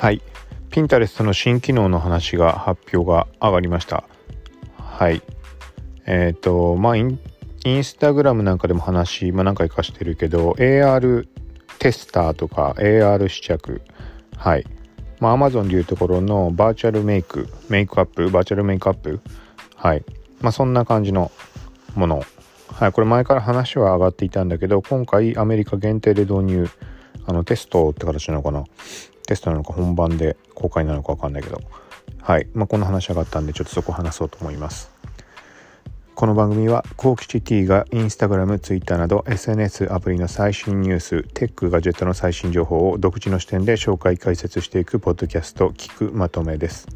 はい。ピンタレストの新機能の話が発表が上がりました。はい。えっ、ー、とまあインインスタグラムなんかでも話、まあ、何回かしてるけど AR テスターとか AR 試着。はい。まあ Amazon でいうところのバーチャルメイクメイクアップバーチャルメイクアップ。はい。まあそんな感じのもの。はい、これ前から話は上がっていたんだけど今回アメリカ限定で導入あのテストって形なのかな。テストなのか本番で公開なのか分かんないけどはいまあこんな話上がったんでちょっとそこ話そうと思いますこの番組はコーキチ T がインスタグラム、ツイッターなど SNS アプリの最新ニュース、テック、ガジェットの最新情報を独自の視点で紹介解説していくポッドキャスト聞くまとめです。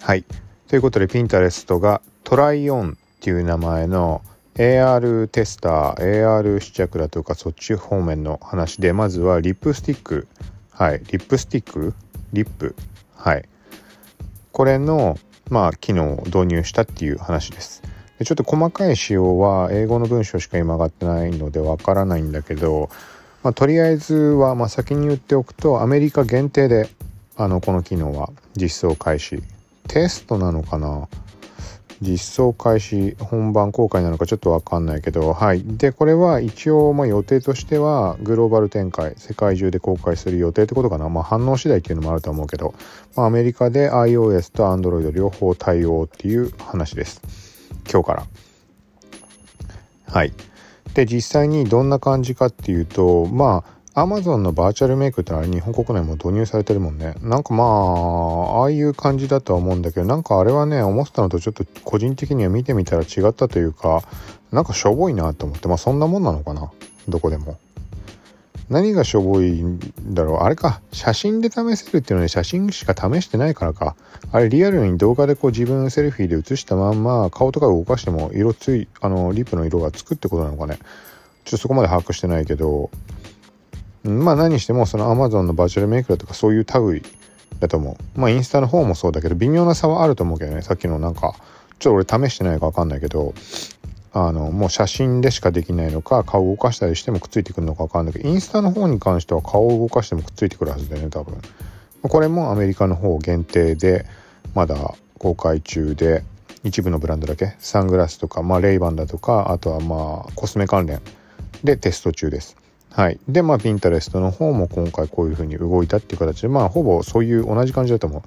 はい。ということで、 Pinterest が Try on っていう名前の AR テスター、AR 試着だとかそっち方面の話で、まずはリップスティック。はい。リップスティック？リップ？はい。これの、まあ、機能を導入したっていう話です。でちょっと細かい仕様は英語の文章しか今上がってないのでわからないんだけど、まあ、とりあえずは、まあ、先に言っておくとアメリカ限定であのこの機能は実装開始テストなのかな？実装開始本番公開なのかちょっとわかんないけど。はい。でこれは一応まあ予定としてはグローバル展開世界中で公開する予定ってことかな？まあ反応次第っていうのもあると思うけど、まあ、アメリカで iOS と Android 両方対応っていう話です。今日から。はい。で実際にどんな感じかっていうとまあアマゾンのバーチャルメイクってあれ日本国内も導入されてるもんね。なんかまあ、ああいう感じだとは思うんだけど、なんかあれはね、思ってたのとちょっと個人的には見てみたら違ったというか、なんかしょぼいなと思って、まあそんなもんなのかな。どこでも。何がしょぼいんだろうあれか。写真で試せるっていうのは写真しか試してないからか。あれリアルに動画でこう自分セルフィーで写したまんま顔とか動かしても色つい、あの、リップの色がつくってことなのかね。ちょっとそこまで把握してないけど、まあ何してもその Amazon のバーチャルメイクだとかそういう類だと思う。まあインスタの方もそうだけど微妙な差はあると思うけどね。さっきのなんか、ちょっと俺試してないかわかんないけど、あの、もう写真でしかできないのか、顔を動かしたりしてもくっついてくるのかわかんないけど、インスタの方に関しては顔を動かしてもくっついてくるはずだよね、多分。これもアメリカの方限定で、まだ公開中で、一部のブランドだけ、サングラスとか、まあレイバンだとか、あとはまあコスメ関連でテスト中です。はい。で、まあ、ピンタレストの方も今回こういう風に動いたっていう形で、まあ、ほぼそういう同じ感じだと思う。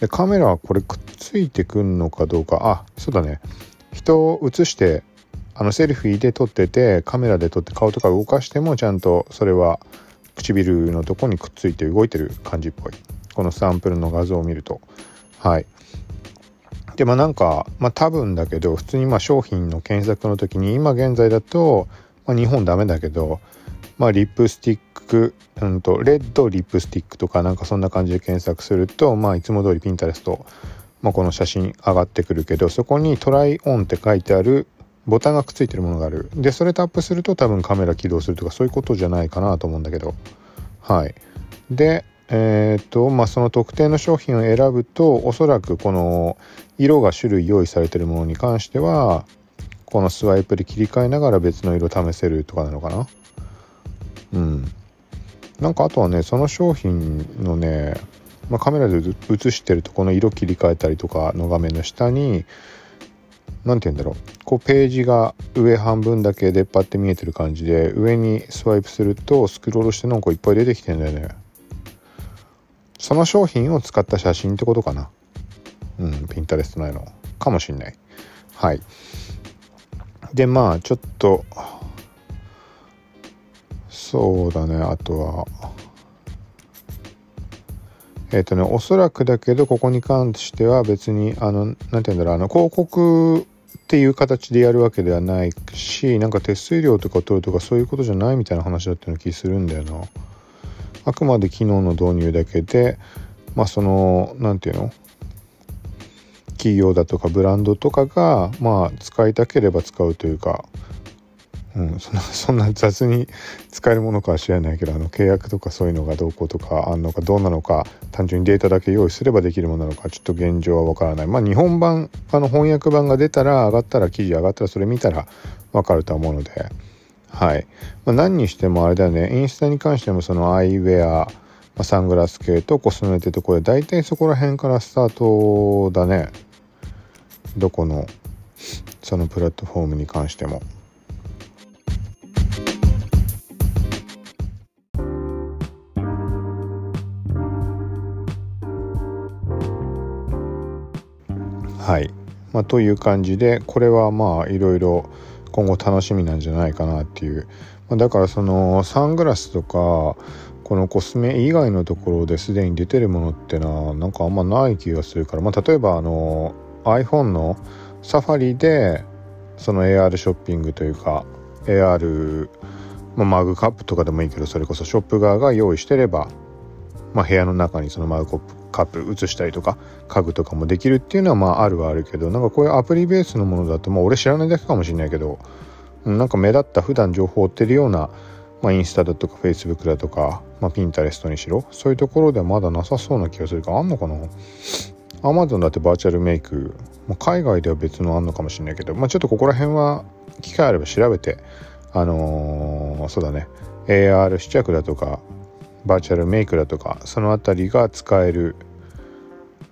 で、カメラはこれくっついてくんのかどうか、あ、そうだね。人を映して、あの、セルフィーで撮ってて、カメラで撮って顔とか動かしても、ちゃんとそれは唇のとこにくっついて動いてる感じっぽい。このサンプルの画像を見ると。はい。で、まあなんか、まあ多分だけど、普通にまあ商品の検索の時に、今現在だと、まあ日本ダメだけど、まあ、リップスティック、うんと、レッドリップスティックとかなんかそんな感じで検索すると、まあ、いつも通り Pinterest、まあ、この写真上がってくるけど、そこに Try on って書いてあるボタンがくっついてるものがある。で、それタップすると多分カメラ起動するとかそういうことじゃないかなと思うんだけど。はい。で、えっ、と、まあ、その特定の商品を選ぶと、おそらくこの色が種類用意されてるものに関しては、このスワイプで切り替えながら別の色試せるとかなのかなうん。なんかあとはねその商品のね、まあ、カメラで映してるとこの色切り替えたりとかの画面の下に何て言うんだろう。こうページが上半分だけ出っ張って見えてる感じで上にスワイプするとスクロールしてなんかいっぱい出てきてんだよね。その商品を使った写真ってことかな。うんピンタレストないの。かもしんない。はい。でまあちょっとそうだねあとは。えっ、ー、とねおそらくだけどここに関しては別にあの何て言うんだろうあの広告っていう形でやるわけではないしなんか手数料とか取るとかそういうことじゃないみたいな話だったような気するんだよな。あくまで機能の導入だけでまあその何て言うの？企業だとかブランドとかがまあ使いたければ使うというかうん、そんな そんな雑に使えるものかは知らないけどあの契約とかそういうのがどうこうとかあんのかどうなのか単純にデータだけ用意すればできるものなのかちょっと現状はわからない。まあ日本版あの翻訳版が出たら上がったら記事上がったらそれ見たらわかると思うので。はい、まあ、何にしてもあれだよね。インスタに関してもそのアイウェア、まあ、サングラス系とコスメってとこで大体そこら辺からスタートだね。どこのそのプラットフォームに関しても。まあ、という感じでこれはまあいろいろ今後楽しみなんじゃないかなっていう、まあ、だからそのサングラスとかこのコスメ以外のところですでに出てるものってのはなんかあんまない気がするから、まあ、例えばあの iPhone のサファリでその AR ショッピングというか AR、まあ、マグカップとかでもいいけどそれこそショップ側が用意してれば、まあ、部屋の中にそのマグカップカップ写したりとか家具とかもできるっていうのはまああるはあるけどなんかこういうアプリベースのものだとまあ俺知らないだけかもしれないけどなんか目立った普段情報を追ってるような、まあ、インスタだとかフェイスブックだとか、まあ、ピンタレストにしろそういうところではまだなさそうな気がするからあんのかな？アマゾンだってバーチャルメイク、まあ、海外では別のあんのかもしれないけど、まあ、ちょっとここら辺は機会あれば調べてあのー、そうだね。AR 試着だとかバーチャルメイクだとかその辺りが使える、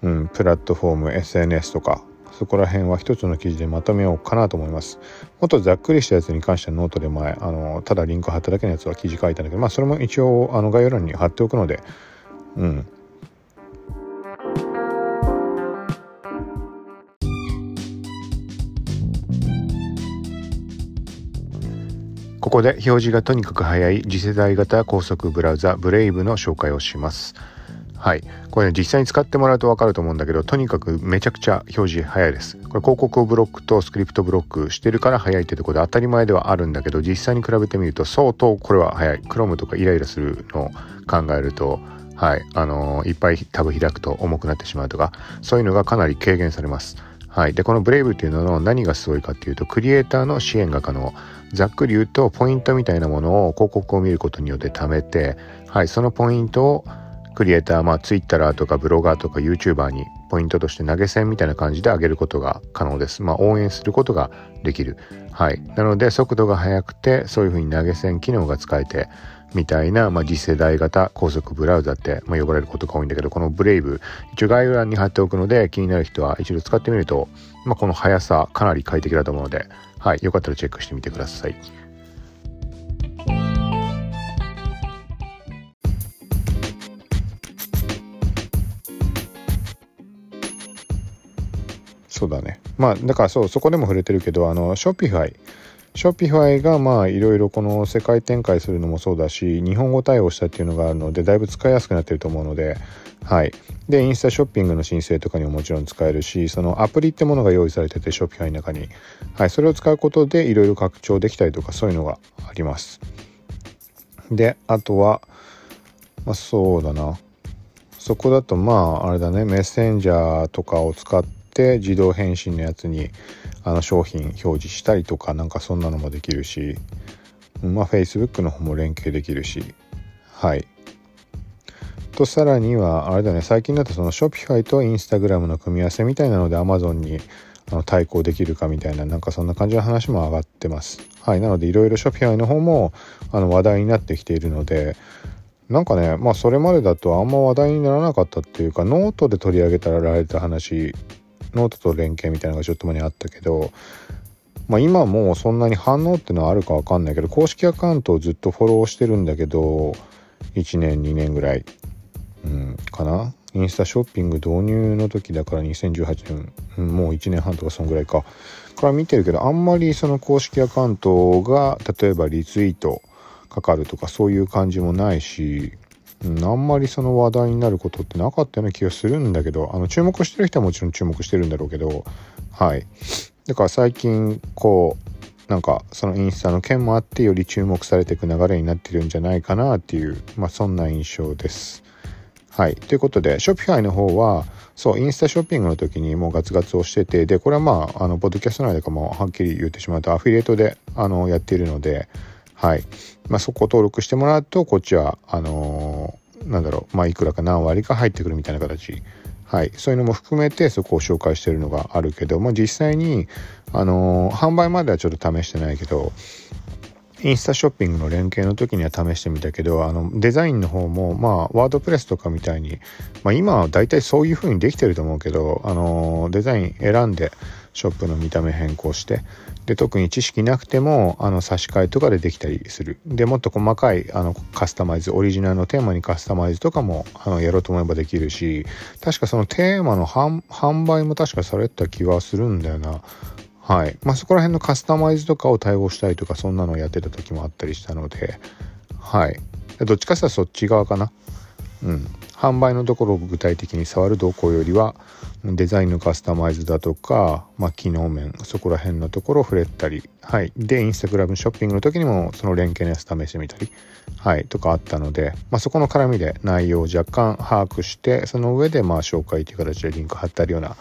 うん、プラットフォーム SNS とかそこら辺は一つの記事でまとめようかなと思います。もっとざっくりしたやつに関してはノートで前あのただリンク貼っただけのやつは記事書いたんだけどまあそれも一応あの概要欄に貼っておくのでうん。ここで表示がとにかく速い次世代型高速ブラウザ Brave の紹介をします。はい。これね、実際に使ってもらうと分かると思うんだけど、とにかくめちゃくちゃ表示早いです。これ広告をブロックとスクリプトブロックしてるから早いってとこで当たり前ではあるんだけど、実際に比べてみると相当これは早い。Chrome とかイライラするのを考えると、はい。あのー、いっぱいタブ開くと重くなってしまうとか、そういうのがかなり軽減されます。はい。で、このブレイブっていうのの何がすごいかっていうと、クリエイターの支援が可能。ざっくり言うとポイントみたいなものを広告を見ることによって貯めて、はい、そのポイントをクリエイター、まあ、ツイッターとかブロガーとか YouTuber にポイントとして投げ銭みたいな感じで上げることが可能です。まあ、応援することができる。はい。なので、速度が速くて、そういうふうに投げ銭機能が使えて、みたいな、まあ、次世代型高速ブラウザって、まあ、呼ばれることが多いんだけど、このブレイブ、一応概要欄に貼っておくので、気になる人は一度使ってみると、まあ、この速さ、かなり快適だと思うので、はい。よかったらチェックしてみてください。そうだね。まあ、だからそう、そこでも触れてるけど、あの、 Shopify。Shopify がまあいろいろこの世界展開するのもそうだし日本語対応したっていうのがあるのでだいぶ使いやすくなってると思うのではい。でインスタショッピングの申請とかにももちろん使えるしそのアプリってものが用意されてて Shopify の中に。はい。それを使うことでいろいろ拡張できたりとかそういうのがあります。であとはまあそうだな。そこだとまああれだね。メッセンジャーとかを使ってって自動返信のやつにあの商品表示したりとかなんかそんなのもできるしまあ Facebook の方も連携できるしはい。とさらにはあれだね最近だとその Shopify と Instagram の組み合わせみたいなので Amazon にあの対抗できるかみたいななんかそんな感じの話も上がってます。はいなのでいろいろ Shopify の方もあの話題になってきているのでなんかねまあそれまでだとあんま話題にならなかったっていうかノートで取り上げたられた話ノートと連携みたいなのがちょっと前にあったけど、まあ、今もそんなに反応ってのはあるかわかんないけど公式アカウントをずっとフォローしてるんだけど1年2年ぐらい、うん、かな。インスタショッピング導入の時だから2018年、ん、もう1年半とかそんぐらいか。から見てるけどあんまりその公式アカウントが例えばリツイートかかるとかそういう感じもないしうん、あんまりその話題になることってなかったような気がするんだけどあの注目してる人はもちろん注目してるんだろうけどはいだから最近こうなんかそのインスタの件もあってより注目されていく流れになってるんじゃないかなっていうまあそんな印象ですはい。ということで、ショッピファイの方は、そう、インスタショッピングの時にもうガツガツをしてて、で、これはまあ、あの、ポッドキャスト内でかもはっきり言ってしまうと、アフィリエイトで、あの、やっているので、はい。まあ、そこを登録してもらうと、こっちは、あのー、なんだろう、まあ、いくらか何割か入ってくるみたいな形。はい。そういうのも含めて、そこを紹介してるのがあるけど、まあ、実際に、あのー、販売まではちょっと試してないけど、インスタショッピングの連携の時には試してみたけどあのデザインの方もまあワードプレスとかみたいに、まあ、今は大体そういう風にできてると思うけどあのデザイン選んでショップの見た目変更してで特に知識なくてもあの差し替えとかでできたりするでもっと細かいあのカスタマイズオリジナルのテーマにカスタマイズとかもあのやろうと思えばできるし確かそのテーマの販売も確かされた気はするんだよなはい。まあ、そこら辺のカスタマイズとかを対応したりとか、そんなのをやってた時もあったりしたので、はい。どっちかっていうとそっち側かな。うん。販売のところを具体的に触る動向よりは、デザインのカスタマイズだとか、まあ、機能面、そこら辺のところを触れたり、はい。で、インスタグラムショッピングの時にも、その連携のやつ試してみたり、はい、とかあったので、まあ、そこの絡みで内容を若干把握して、その上で、まあ、紹介という形でリンク貼ってあるような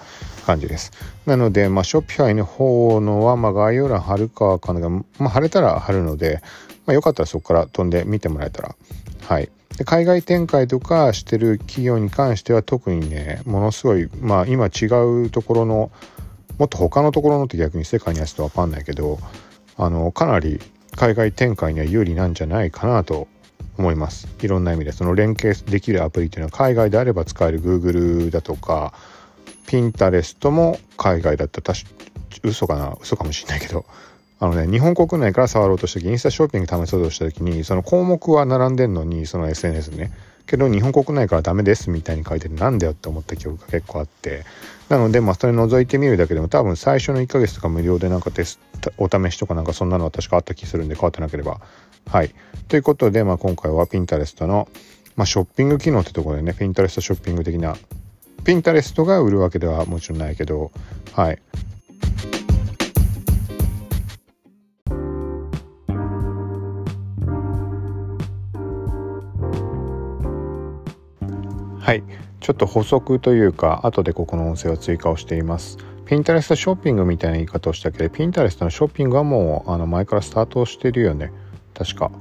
感じです。なので、まあ、ショッピファイの方のは、ま、概要欄貼るかわかんないが、ま、貼れたら貼るので、まあ、よかったらそこから飛んで見てもらえたら、はい。で海外展開とかしてる企業に関しては特にねものすごいまあ今違うところのもっと他のところのって逆に世界にはちょっと分かんないけどあのかなり海外展開には有利なんじゃないかなと思います。いろんな意味で。その連携できるアプリっていうのは海外であれば使える。Google だとか Pinterest も海外だったら嘘かな？嘘かもしんないけど。あのね、日本国内から触ろうとした時、インスタショッピング試そうとした時に、その項目は並んでんのに、その SNS ね。けど日本国内からダメですみたいに書いててなんだよって思った記憶が結構あって。なので、まあ、それ覗いてみるだけでも多分最初の1ヶ月とか無料でなんかテスト、お試しとかなんかそんなのは確かあった気するんで変わってなければ。はい。ということで、まあ、今回は Pinterest の、まあ、ショッピング機能ってところでね、Pinterest ショッピング的な、Pinterest が売るわけではもちろんないけど、はい。はい。ちょっと補足というか後でここの音声を追加をしています。ピンタレストショッピングみたいな言い方をしたけどピンタレストのショッピングはもうあの前からスタートしてるよね。確か。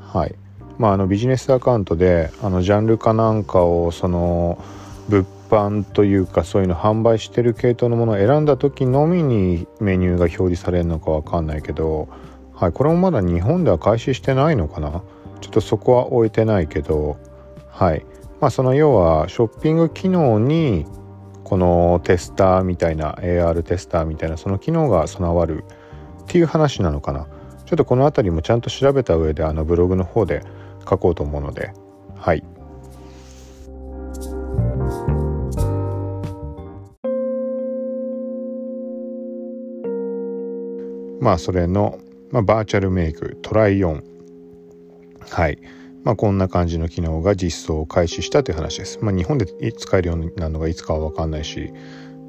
はい。まああのビジネスアカウントであのジャンルかなんかをその物販というかそういうの販売してる系統のものを選んだ時のみにメニューが表示されるのかわかんないけどはい。これもまだ日本では開始してないのかな？ちょっとそこは置いてないけどはい。まあその要はショッピング機能にこのテスターみたいな AR テスターみたいなその機能が備わるっていう話なのかな。ちょっとこの辺りもちゃんと調べた上であのブログの方で書こうと思うので。はい。まあそれの、まあ、バーチャルメイク Try on。はい。まあ、こんな感じの機能が実装を開始したという話です。まあ、日本で使えるようになるのがいつかは分かんないし、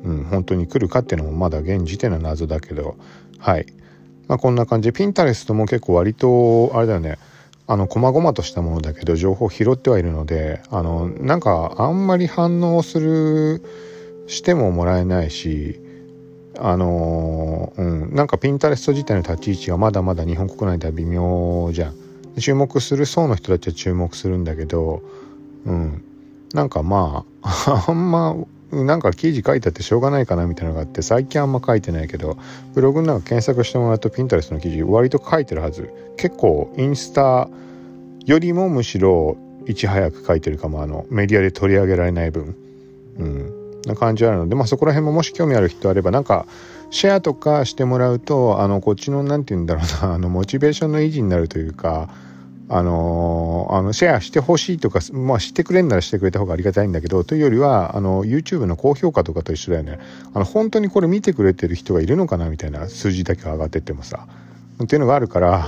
うん、本当に来るかっていうのもまだ現時点の謎だけど、はい。まあ、こんな感じで、ピンタレストも結構割と、あれだよね、あの、細々としたものだけど、情報を拾ってはいるので、あの、なんか、あんまり反応する、してももらえないし、あのうん、なんかピンタレスト自体の立ち位置がまだまだ日本国内では微妙じゃん。注目する層の人たちは注目するんだけど、うん、なんかまあ あんまなんか記事書いてあってしょうがないかなみたいなのがあって最近あんま書いてないけどブログの中検索してもらうとピンタレスの記事割と書いてるはず。結構インスタよりもむしろいち早く書いてるかも。あのメディアで取り上げられない分。うん。な感じあるの。でまあそこら辺ももし興味ある人あればなんかシェアとかしてもらうとあのこっちの何て言うんだろうなあのモチベーションの維持になるというかあの、あのシェアしてほしいとか、まあ、知ってくれんならしてくれた方がありがたいんだけどというよりはあの YouTube の高評価とかと一緒だよね。あの本当にこれ見てくれてる人がいるのかなみたいな数字だけ上がってってもさ。っていうのがあるから。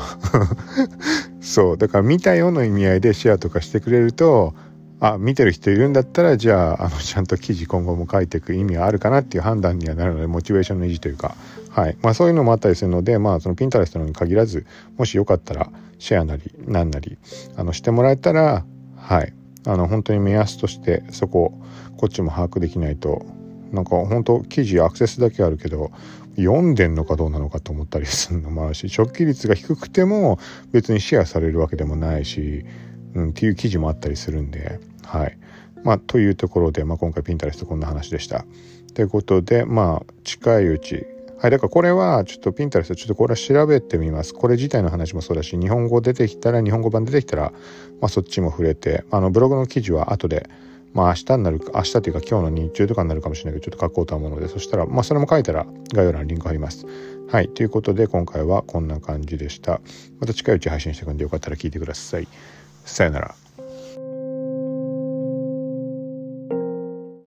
そう。だから見たような意味合いでシェアとかしてくれるとあ見てる人いるんだったらじゃああのちゃんと記事今後も書いていく意味があるかなっていう判断にはなるのでモチベーションの維持というか。はい。まあそういうのもあったりするのでまあそのピンタレストに限らずもしよかったらシェアなりなんなりあのしてもらえたらはいあの本当に目安としてそここっちも把握できないとなんか本当記事アクセスだけあるけど読んでんのかどうなのかと思ったりするのもあるし直帰率が低くても別にシェアされるわけでもないし、うん、っていう記事もあったりするんではいまあというところで、まあ、今回ピンタレストこんな話でした。ということでまあ近いうちはい、だからこれはちょっとピンタレストちょっとこれは調べてみます。これ自体の話もそうだし、日本語出てきたら、日本語版出てきたら、まあそっちも触れて、あのブログの記事は後で、まあ明日になるか、明日というか今日の日中とかになるかもしれないけど、ちょっと書こうと思うので、そしたら、まあそれも書いたら概要欄にリンク貼ります。はい、ということで今回はこんな感じでした。また近いうち配信していくんでよかったら聞いてください。さよなら。